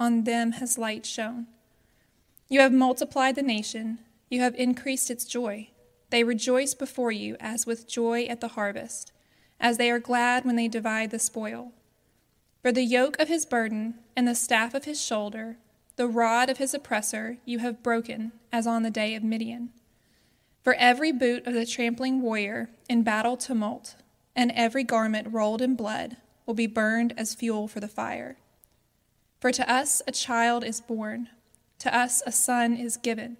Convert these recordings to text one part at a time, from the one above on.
on them has light shone. You have multiplied the nation, you have increased its joy. They rejoice before you as with joy at the harvest, as they are glad when they divide the spoil. For the yoke of his burden and the staff of his shoulder, the rod of his oppressor, you have broken, as on the day of Midian. For every boot of the trampling warrior in battle tumult, and every garment rolled in blood, will be burned as fuel for the fire. For to us a child is born, to us a son is given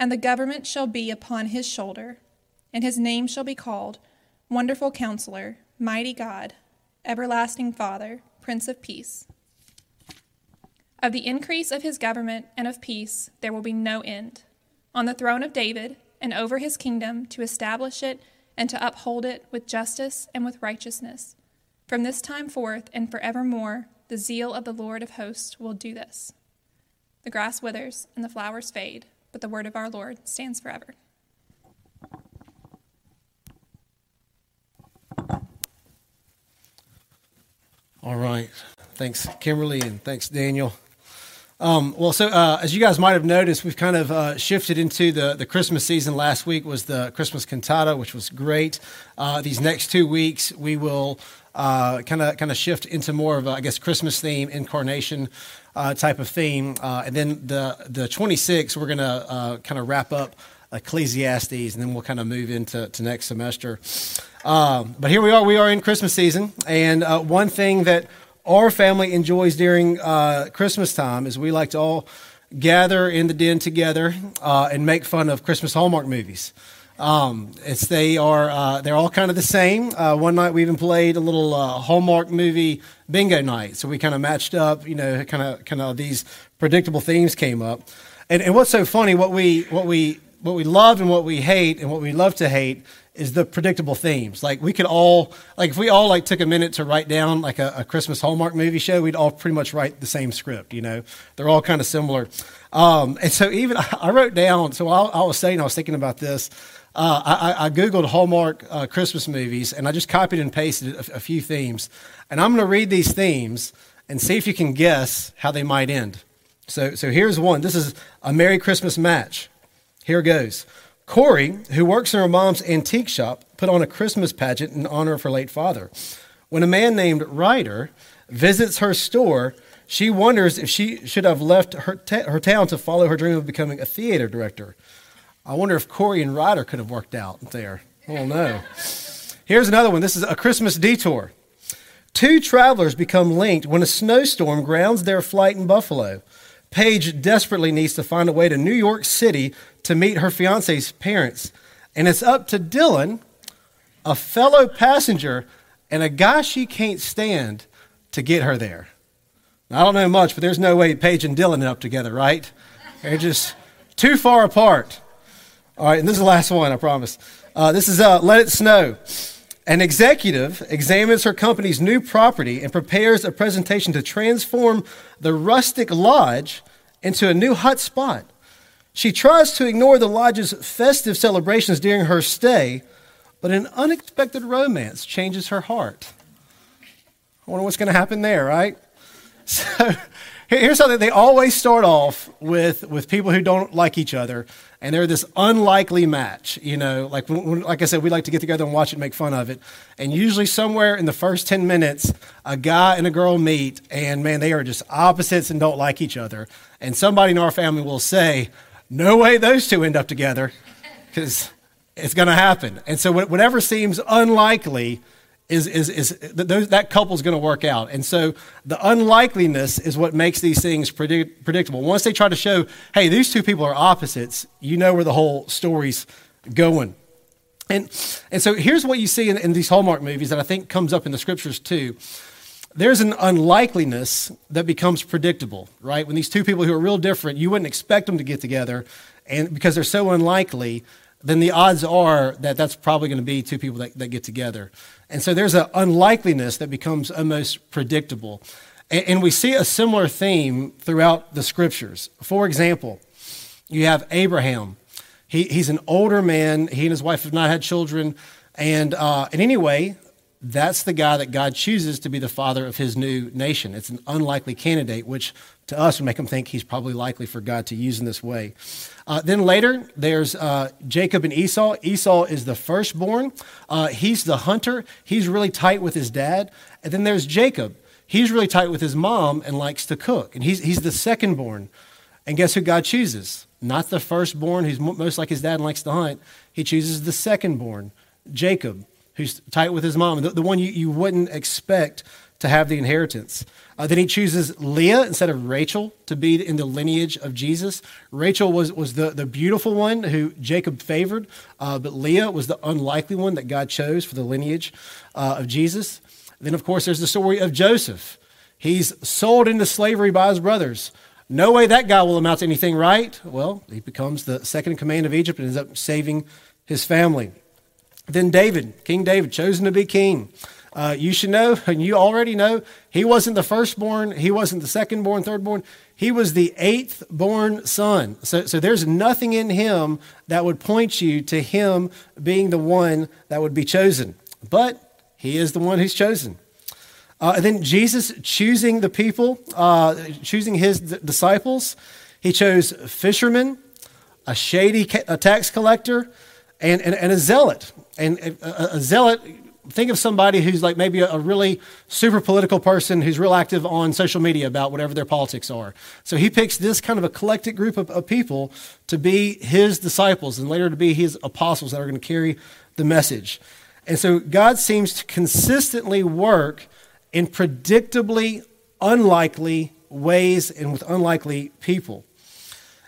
and the government shall be upon his shoulder, and his name shall be called Wonderful Counselor, Mighty God, Everlasting Father, Prince of Peace. Of the increase of his government and of peace there will be no end, on the throne of David and over his kingdom to establish it and to uphold it with justice and with righteousness. From this time forth and forevermore, the zeal of the Lord of hosts will do this. The grass withers and the flowers fade but the word of our Lord stands forever. All right. Thanks, Kimberly, and thanks, Daniel. Um, well, so uh, as you guys might have noticed, we've kind of uh, shifted into the, the Christmas season. Last week was the Christmas cantata, which was great. Uh, these next two weeks, we will kind of kind of shift into more of a, I guess Christmas theme, incarnation uh, type of theme. Uh, and then the, the 26, we're going to uh, kind of wrap up Ecclesiastes, and then we'll kind of move into to next semester. Um, but here we are. We are in Christmas season. And one thing that our family enjoys during uh, Christmas time is we like to all gather in the den together uh, and make fun of Christmas Hallmark movies. Um, it's they are uh, they're all kind of the same. Uh, one night we even played a little uh, Hallmark movie bingo night, so we kind of matched up. You know, kind of kind of these predictable themes came up. And, and what's so funny, what we what we what we love and what we hate, and what we love to hate is the predictable themes. Like we could all like if we all like took a minute to write down like a, a Christmas Hallmark movie show, we'd all pretty much write the same script. You know, they're all kind of similar. Um, and so even I wrote down. So I, I was saying I was thinking about this. Uh, I, I, Googled Hallmark uh, Christmas movies and I just copied and pasted a, a few themes. And I'm going to read these themes and see if you can guess how they might end. So, so here's one. This is a Merry Christmas match. Here goes. Corey, who works in her mom's antique shop, put on a Christmas pageant in honor of her late father. When a man named Ryder visits her store, she wonders if she should have left her, her town to follow her dream of becoming a theater director. I wonder if Corey and Ryder could have worked out there. Oh no. Here's another one. This is a Christmas detour. Two travelers become linked when a snowstorm grounds their flight in Buffalo. Paige desperately needs to find a way to New York City to meet her fiance's parents. And it's up to Dylan, a fellow passenger, and a guy she can't stand to get her there. Now, I don't know much, but there's no way Paige and Dylan up together, right? They're just too far apart. All right, and this is the last one, I promise. Uh, this is uh, Let It Snow. An executive examines her company's new property and prepares a presentation to transform the rustic lodge into a new hut spot. She tries to ignore the lodge's festive celebrations during her stay, but an unexpected romance changes her heart. I wonder what's going to happen there, right? So here's something they always start off with with people who don't like each other and they're this unlikely match. You know, like like I said, we like to get together and watch it, and make fun of it. And usually, somewhere in the first ten minutes, a guy and a girl meet, and man, they are just opposites and don't like each other. And somebody in our family will say, "No way, those two end up together," because it's going to happen. And so, whatever seems unlikely is, is, is those, that couple's going to work out. And so the unlikeliness is what makes these things predict, predictable. Once they try to show, hey, these two people are opposites, you know where the whole story's going. And, and so here's what you see in, in these Hallmark movies that I think comes up in the scriptures too. There's an unlikeliness that becomes predictable, right? When these two people who are real different, you wouldn't expect them to get together, and because they're so unlikely, then the odds are that that's probably going to be two people that, that get together. And so there's an unlikeliness that becomes almost predictable. And, and we see a similar theme throughout the scriptures. For example, you have Abraham. He, he's an older man. He and his wife have not had children. And, uh, and anyway, that's the guy that God chooses to be the father of his new nation. It's an unlikely candidate, which to us would make him think he's probably likely for God to use in this way. Uh, then later, there's uh, Jacob and Esau. Esau is the firstborn. Uh, he's the hunter. He's really tight with his dad. And then there's Jacob. He's really tight with his mom and likes to cook. And he's, he's the secondborn. And guess who God chooses? Not the firstborn, who's most like his dad and likes to hunt. He chooses the secondborn, Jacob who's tight with his mom, the, the one you, you wouldn't expect to have the inheritance. Uh, then he chooses Leah instead of Rachel to be in the lineage of Jesus. Rachel was, was the, the beautiful one who Jacob favored, uh, but Leah was the unlikely one that God chose for the lineage uh, of Jesus. Then, of course, there's the story of Joseph. He's sold into slavery by his brothers. No way that guy will amount to anything, right? Well, he becomes the second in command of Egypt and ends up saving his family. Then David, King David, chosen to be king. Uh, you should know, and you already know, he wasn't the firstborn, he wasn't the secondborn, thirdborn. He was the eighth born son. So, so there's nothing in him that would point you to him being the one that would be chosen. But he is the one who's chosen. Uh, and then Jesus choosing the people, uh, choosing his d- disciples, he chose fishermen, a shady ca- a tax collector, and, and, and a zealot. And a, a, zealot, think of somebody who's like maybe a, a, really super political person who's real active on social media about whatever their politics are. So he picks this kind of a collected group of, of people to be his disciples and later to be his apostles that are going to carry the message. And so God seems to consistently work in predictably unlikely ways and with unlikely people.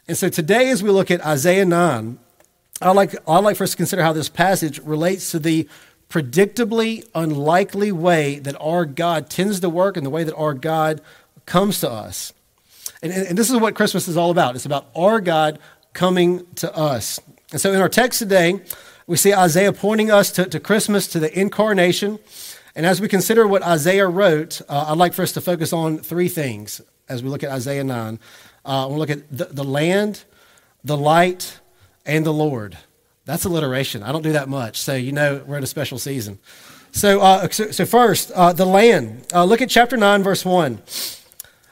And so today, as we look at Isaiah 9, I'd like, I'd like for us to consider how this passage relates to the predictably unlikely way that our God tends to work and the way that our God comes to us. And, and, this is what Christmas is all about it's about our God coming to us. And so in our text today, we see Isaiah pointing us to, to Christmas, to the incarnation. And as we consider what Isaiah wrote, uh, I'd like for us to focus on three things as we look at Isaiah 9. Uh, we'll look at the, the land, the light, and the Lord. That's alliteration. I don't do that much, so you know we're in a special season. So, uh, so, so, first, uh, the land. Uh, look at chapter 9, verse 1.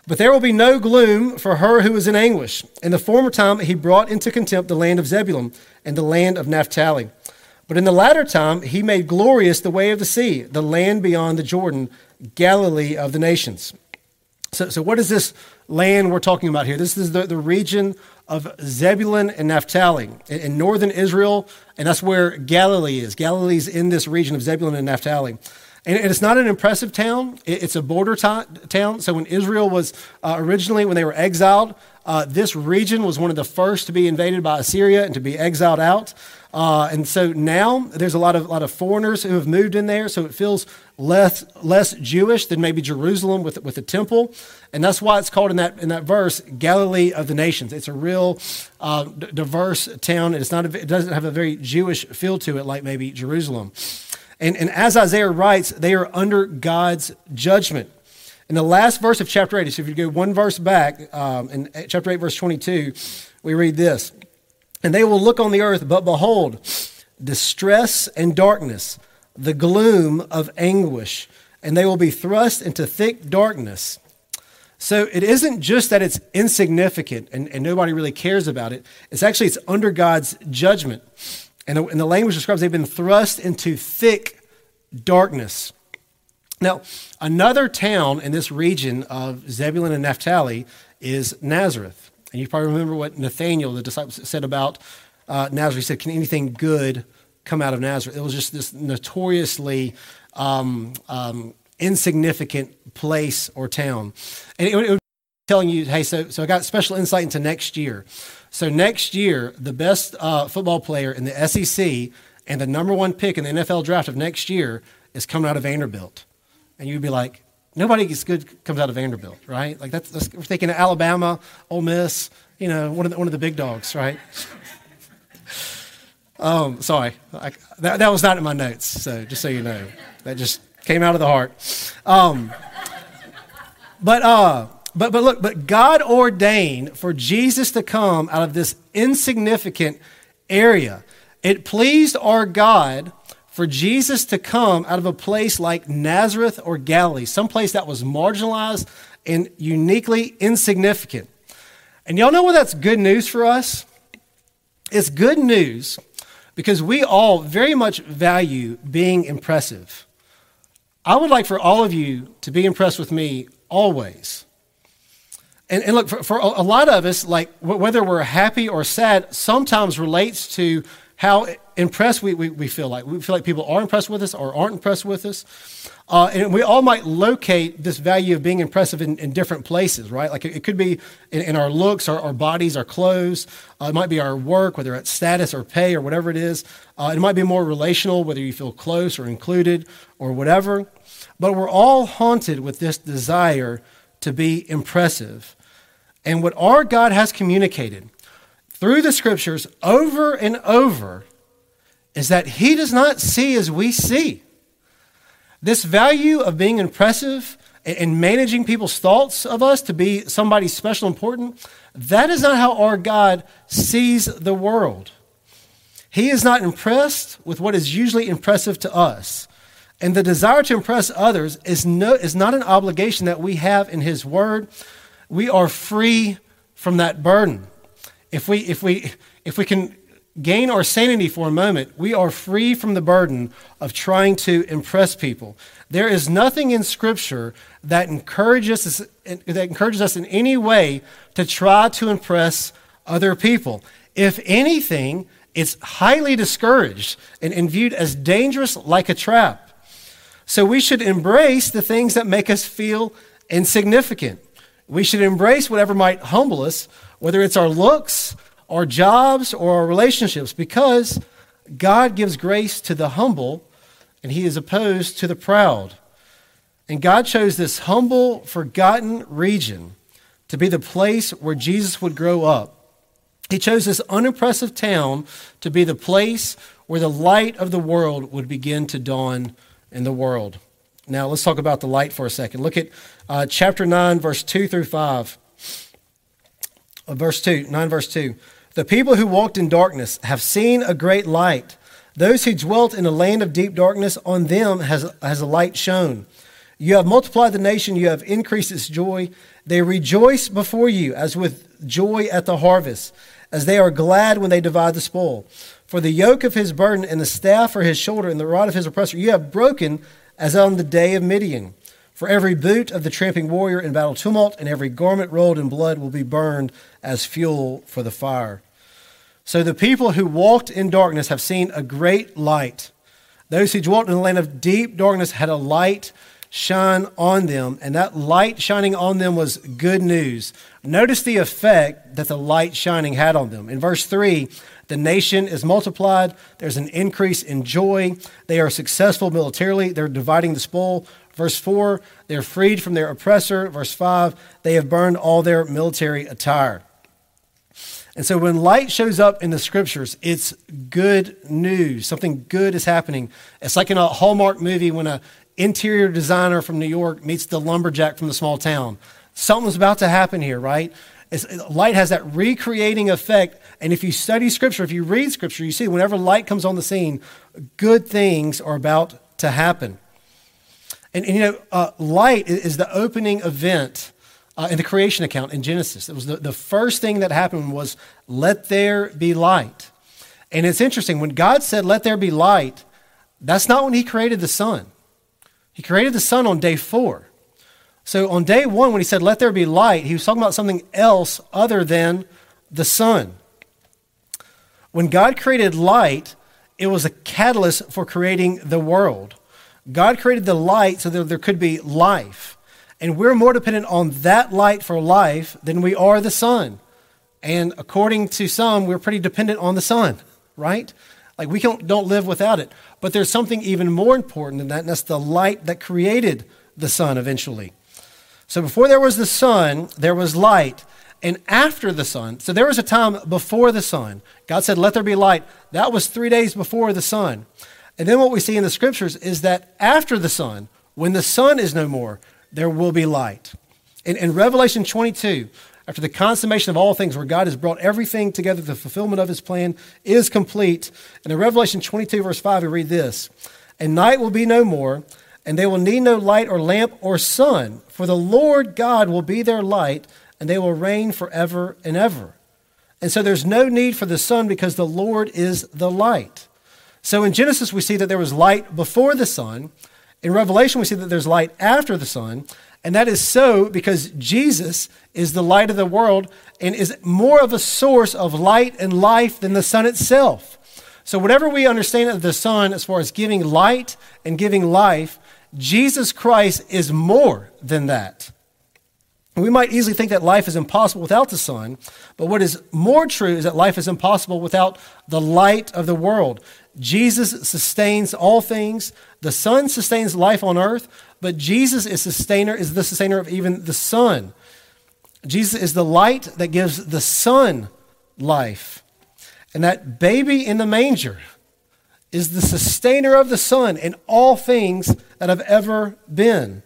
But there will be no gloom for her who is in anguish. In the former time, he brought into contempt the land of Zebulun and the land of Naphtali. But in the latter time, he made glorious the way of the sea, the land beyond the Jordan, Galilee of the nations. So, so what is this land we're talking about here? This is the, the region of Zebulun and Naphtali in, northern Israel, and that's where Galilee is. Galilee's in this region of Zebulun and Naphtali. And it's not an impressive town. It's a border t- town. So when Israel was uh, originally, when they were exiled, uh, this region was one of the first to be invaded by Assyria and to be exiled out. Uh, and so now there's a lot of lot of foreigners who have moved in there, so it feels less less Jewish than maybe Jerusalem with with the temple, and that's why it's called in that in that verse Galilee of the nations. It's a real uh, d- diverse town. It's not a, it doesn't have a very Jewish feel to it like maybe Jerusalem. And, and as Isaiah writes, they are under God's judgment. In the last verse of chapter 8, so if you go one verse back, um, in chapter 8, verse 22, we read this And they will look on the earth, but behold, distress and darkness, the gloom of anguish, and they will be thrust into thick darkness. So it isn't just that it's insignificant and, and nobody really cares about it. It's actually it's under God's judgment. And and the language describes they've been thrust into thick darkness. Now, another town in this region of Zebulun and Naphtali is Nazareth. And you probably remember what Nathanael, the disciple, said about uh, Nazareth. He said, Can anything good come out of Nazareth? It was just this notoriously um, um, insignificant place or town. And it, it, telling you, hey, so, so I got special insight into next year. So next year, the best uh, football player in the SEC and the number one pick in the NFL draft of next year is coming out of Vanderbilt. And you'd be like, nobody gets good comes out of Vanderbilt, right? Like that's, that's we're thinking of Alabama, Ole Miss, you know, one of the, one of the big dogs, right? um, sorry, I, that, that was not in my notes, so just so you know, that just came out of the heart. Um, but uh, but but look, but God ordained for Jesus to come out of this insignificant area. It pleased our God for Jesus to come out of a place like Nazareth or Galilee, some place that was marginalized and uniquely insignificant. And y'all know why that's good news for us? It's good news because we all very much value being impressive. I would like for all of you to be impressed with me always. And, and look, for, for a lot of us, like whether we're happy or sad, sometimes relates to how impressed we, we, we, feel like. We feel like people are impressed with us or aren't impressed with us. Uh, and we all might locate this value of being impressive in, in different places, right? Like it, it could be in, in, our looks, our, our bodies, our clothes. Uh, it might be our work, whether it's status or pay or whatever it is. Uh, it might be more relational, whether you feel close or included or whatever. But we're all haunted with this desire to be impressive. And what our God has communicated through the scriptures over and over is that he does not see as we see. This value of being impressive and managing people's thoughts of us to be somebody special important, that is not how our God sees the world. He is not impressed with what is usually impressive to us. And the desire to impress others is, no, is not an obligation that we have in His Word. We are free from that burden. If we, if we, if we can gain our sanity for a moment, we are free from the burden of trying to impress people. There is nothing in Scripture that encourages us, that encourages us in any way to try to impress other people. If anything, it's highly discouraged and, and viewed as dangerous like a trap. So we should embrace the things that make us feel insignificant. We should embrace whatever might humble us whether it's our looks, our jobs, or our relationships, because God gives grace to the humble and he is opposed to the proud. And God chose this humble, forgotten region to be the place where Jesus would grow up. He chose this unimpressive town to be the place where the light of the world would begin to dawn in the world. Now, let's talk about the light for a second. Look at uh, chapter 9, verse 2 through 5 verse 2, 9 verse 2. The people who walked in darkness have seen a great light. Those who dwelt in a land of deep darkness, on them has, has a light shone. You have multiplied the nation, you have increased its joy. They rejoice before you as with joy at the harvest, as they are glad when they divide the spoil. For the yoke of his burden and the staff for his shoulder and the rod of his oppressor you have broken as on the day of Midian. For every boot of the tramping warrior in battle tumult and every garment rolled in blood will be burned as fuel for the fire. So the people who walked in darkness have seen a great light. Those who dwelt in the land of deep darkness had a light shine on them, and that light shining on them was good news. Notice the effect that the light shining had on them. In verse 3, the nation is multiplied, there's an increase in joy, they are successful militarily, they're dividing the spoil. Verse 4, they're freed from their oppressor. Verse 5, they have burned all their military attire. And so when light shows up in the scriptures, it's good news. Something good is happening. It's like in a Hallmark movie when an interior designer from New York meets the lumberjack from the small town. Something's about to happen here, right? It's, light has that recreating effect. And if you study scripture, if you read scripture, you see whenever light comes on the scene, good things are about to happen. And, and you know, uh, light is the opening event uh, in the creation account in Genesis. It was the, the first thing that happened was, let there be light. And it's interesting, when God said, let there be light, that's not when he created the sun. He created the sun on day four. So on day one, when he said, let there be light, he was talking about something else other than the sun. When God created light, it was a catalyst for creating the world. God created the light so that there could be life. And we're more dependent on that light for life than we are the sun. And according to some, we're pretty dependent on the sun, right? Like we don't, don't live without it. But there's something even more important than that, and that's the light that created the sun eventually. So before there was the sun, there was light. And after the sun, so there was a time before the sun. God said, Let there be light. That was three days before the sun. And then what we see in the scriptures is that after the sun, when the sun is no more, there will be light. In, in Revelation 22, after the consummation of all things, where God has brought everything together, the fulfillment of his plan is complete. And in Revelation 22, verse 5, we read this And night will be no more, and they will need no light or lamp or sun, for the Lord God will be their light and they will reign forever and ever. And so there's no need for the sun because the Lord is the light. So in Genesis, we see that there was light before the sun. In Revelation, we see that there's light after the sun. And that is so because Jesus is the light of the world and is more of a source of light and life than the sun itself. So, whatever we understand of the sun as far as giving light and giving life, Jesus Christ is more than that. We might easily think that life is impossible without the sun, but what is more true is that life is impossible without the light of the world. Jesus sustains all things. The sun sustains life on earth, but Jesus is sustainer is the sustainer of even the sun. Jesus is the light that gives the sun life. And that baby in the manger is the sustainer of the sun in all things that have ever been.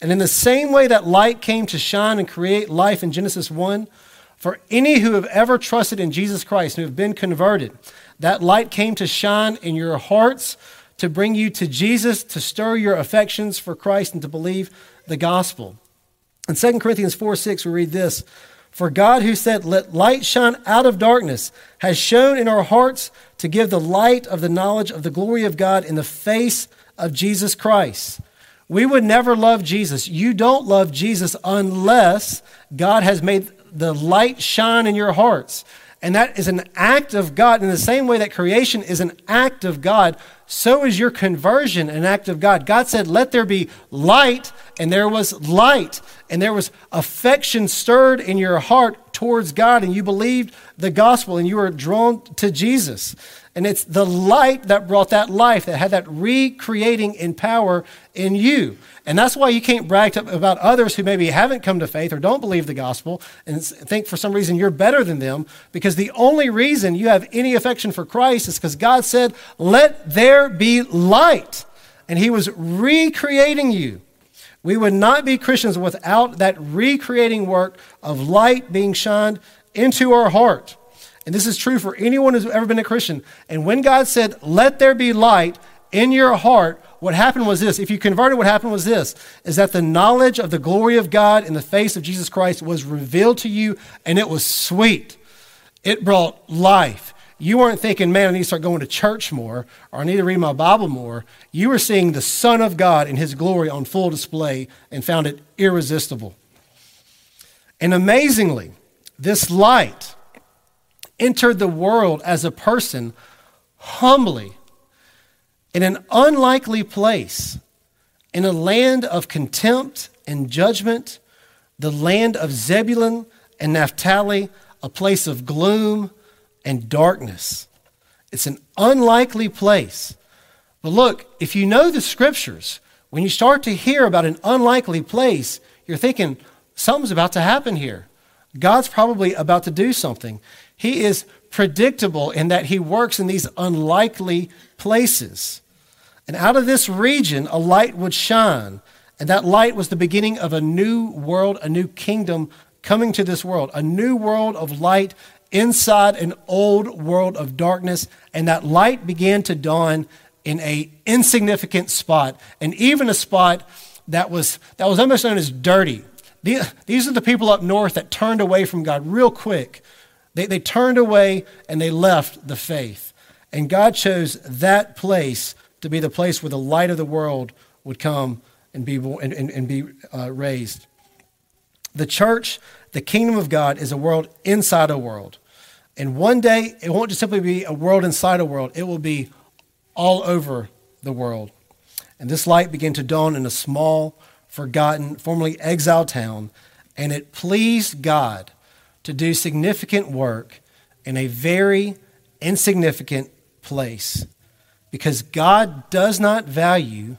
And in the same way that light came to shine and create life in Genesis 1, for any who have ever trusted in Jesus Christ, who have been converted, that light came to shine in your hearts to bring you to Jesus, to stir your affections for Christ, and to believe the gospel. In 2 Corinthians 4 6, we read this For God, who said, Let light shine out of darkness, has shown in our hearts to give the light of the knowledge of the glory of God in the face of Jesus Christ. We would never love Jesus. You don't love Jesus unless God has made the light shine in your hearts. And that is an act of God. In the same way that creation is an act of God, so is your conversion an act of God. God said, Let there be light, and there was light. And there was affection stirred in your heart towards God, and you believed the gospel, and you were drawn to Jesus. And it's the light that brought that life, that had that recreating in power in you. And that's why you can't brag about others who maybe haven't come to faith or don't believe the gospel and think for some reason you're better than them, because the only reason you have any affection for Christ is because God said, Let there be light. And He was recreating you. We would not be Christians without that recreating work of light being shined into our heart. And this is true for anyone who's ever been a Christian. And when God said, Let there be light in your heart, what happened was this. If you converted, what happened was this is that the knowledge of the glory of God in the face of Jesus Christ was revealed to you, and it was sweet. It brought life. You weren't thinking, man, I need to start going to church more, or I need to read my Bible more. You were seeing the Son of God in his glory on full display and found it irresistible. And amazingly, this light, entered the world as a person humbly in an unlikely place, in a land of contempt and judgment, the land of Zebulun and Naphtali, a place of gloom and darkness. It's an unlikely place. But look, if you know the scriptures, when you start to hear about an unlikely place, you're thinking, something's about to happen here. God's probably about to do something. He is predictable in that he works in these unlikely places. And out of this region, a light would shine. And that light was the beginning of a new world, a new kingdom coming to this world, a new world of light inside an old world of darkness. And that light began to dawn in a insignificant spot, and even a spot that was, that was almost known as dirty. These are the people up north that turned away from God real quick they, they turned away and they left the faith. And God chose that place to be the place where the light of the world would come and be, and, and, and be uh, raised. The church, the kingdom of God, is a world inside a world. And one day, it won't just simply be a world inside a world, it will be all over the world. And this light began to dawn in a small, forgotten, formerly exiled town, and it pleased God to do significant work in a very insignificant place because God does not value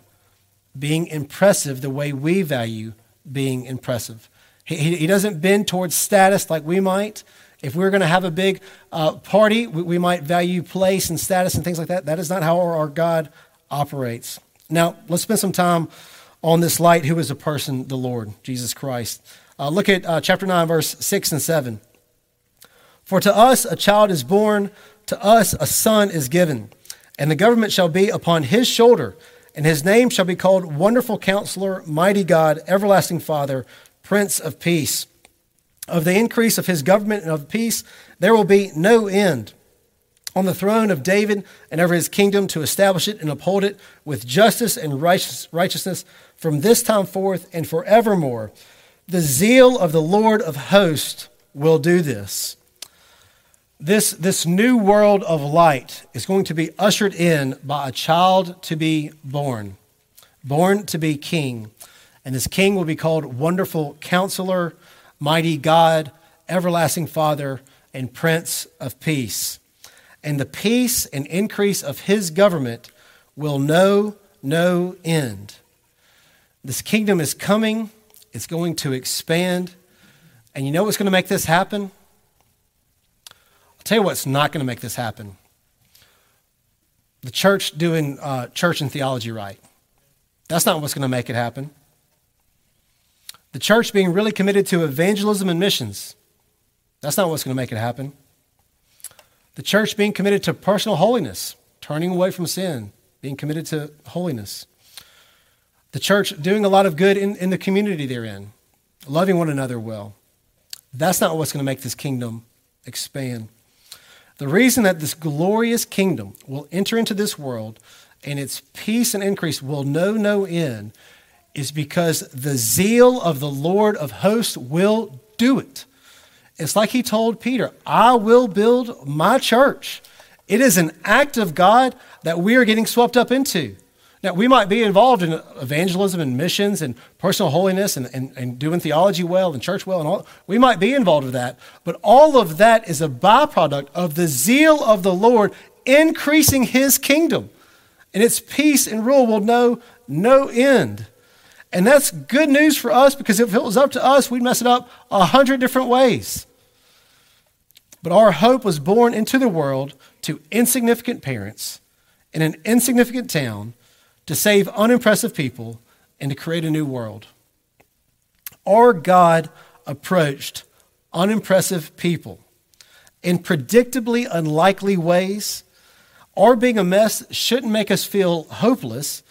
being impressive the way we value being impressive. He, he doesn't bend towards status like we might. If we are going to have a big uh, party, we, we, might value place and status and things like that. That is not how our, our God operates. Now, let's spend some time on this light who is a person, the Lord, Jesus Christ. Uh, look at uh, chapter 9, verse 6 and 7. For to us a child is born, to us a son is given, and the government shall be upon his shoulder, and his name shall be called Wonderful Counselor, Mighty God, Everlasting Father, Prince of Peace. Of the increase of his government and of peace, there will be no end on the throne of David and over his kingdom to establish it and uphold it with justice and righteousness from this time forth and forevermore. The zeal of the Lord of hosts will do this. This, this new world of light is going to be ushered in by a child to be born, born to be king. And this king will be called Wonderful Counselor, Mighty God, Everlasting Father, and Prince of Peace. And the peace and increase of his government will know no end. This kingdom is coming, it's going to expand. And you know what's going to make this happen? I'll tell you what's not going to make this happen the church doing uh, church and theology right. That's not what's going to make it happen. The church being really committed to evangelism and missions. That's not what's going to make it happen. The church being committed to personal holiness, turning away from sin, being committed to holiness. The church doing a lot of good in, in the community they're in, loving one another well. That's not what's going to make this kingdom expand. The reason that this glorious kingdom will enter into this world and its peace and increase will know no end is because the zeal of the Lord of hosts will do it. It's like he told Peter, I will build my church. It is an act of God that we are getting swept up into. Now, we might be involved in evangelism and missions and personal holiness and, and, and doing theology well and church well, and all. We might be involved with that, but all of that is a byproduct of the zeal of the Lord increasing his kingdom. And its peace and rule will know no end. And that's good news for us because if it was up to us, we'd mess it up a hundred different ways. But our hope was born into the world to insignificant parents in an insignificant town to save unimpressive people, and to create a new world. Our God approached unimpressive people in predictably unlikely ways. Our being a mess shouldn't make us feel hopeless,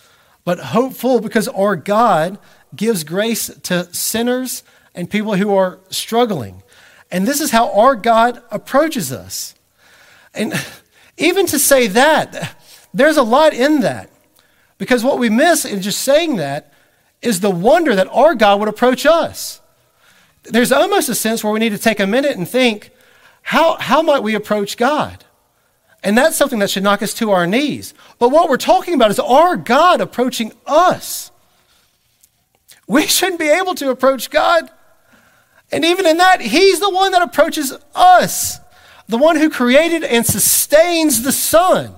but hopeful because our God gives grace to sinners and people who are struggling. And this is how our God approaches us. And even to say that, there's a lot in that. Because what we miss in just saying that is the wonder that our God would approach us. There's almost a sense where we need to take a minute and think, how, how might we approach God? And that's something that should knock us to our knees. But what we're talking about is our God approaching us. We shouldn't be able to approach God. And even in that, He's the one that approaches us. The one who created and sustains the sun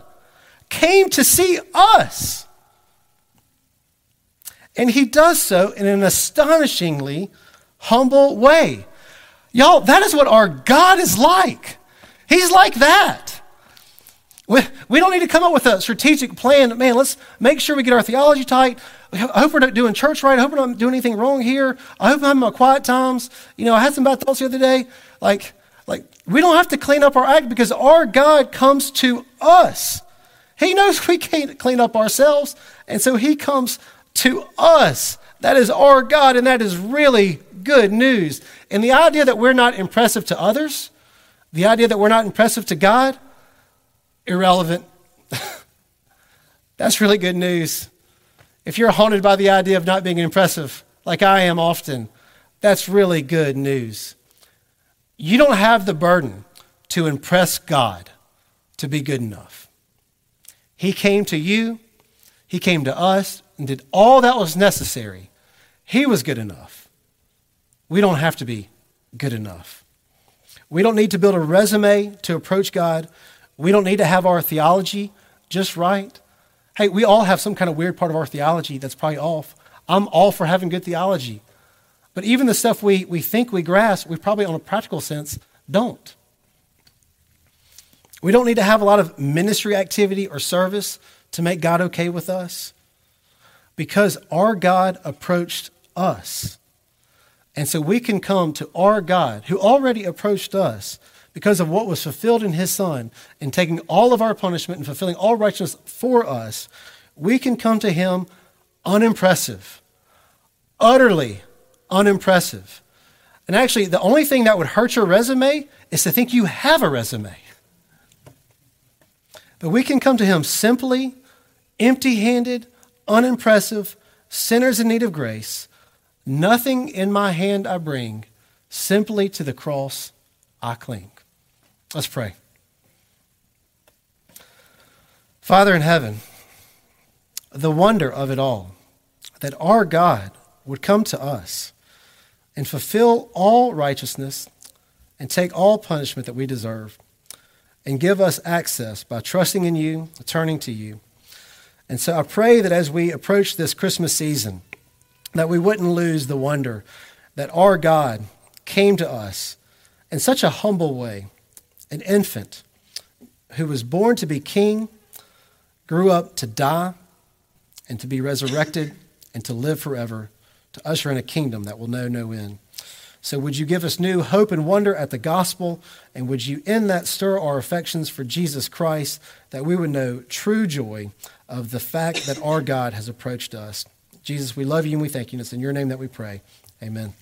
came to see us. And he does so in an astonishingly humble way. Y'all, that is what our God is like. He's like that. We, we don't need to come up with a strategic plan. Man, let's make sure we get our theology tight. I hope we're not doing church right. I hope we're not doing anything wrong here. I hope I'm having my quiet times. You know, I had some bad thoughts the other day. Like, like we don't have to clean up our act because our God comes to us. He knows we can't clean up ourselves, and so he comes to us. That is our God, and that is really good news. And the idea that we're not impressive to others, the idea that we're not impressive to God, irrelevant. That's really good news. If you're haunted by the idea of not being impressive, like I am often, that's really good news. You don't have the burden to impress God to be good enough. He came to you, He came to us and did all that was necessary, he was good enough. We don't have to be good enough. We don't need to build a resume to approach God. We don't need to have our theology just right. Hey, we all have some kind of weird part of our theology that's probably off. I'm all for having good theology. But even the stuff we, we think we grasp, we probably, on a practical sense, don't. We don't need to have a lot of ministry activity or service to make God okay with us because our God approached us. And so we can come to our God who already approached us because of what was fulfilled in his Son and taking all of our punishment and fulfilling all righteousness for us. We can come to him unimpressive, utterly unimpressive. And actually, the only thing that would hurt your resume is to think you have a resume. But we can come to him simply, empty handed, unimpressive, sinners in need of grace. Nothing in my hand I bring, simply to the cross I cling. Let's pray. Father in heaven, the wonder of it all, that our God would come to us and fulfill all righteousness and take all punishment that we deserve and give us access by trusting in you, turning to you. And so I pray that as we approach this Christmas season, that we wouldn't lose the wonder that our God came to us in such a humble way, an infant who was born to be king, grew up to die, and to be resurrected and to live forever, to usher in a kingdom that will know no end. So, would you give us new hope and wonder at the gospel? And would you, in that, stir our affections for Jesus Christ, that we would know true joy of the fact that our God has approached us? Jesus, we love you and we thank you. And it's in your name that we pray. Amen.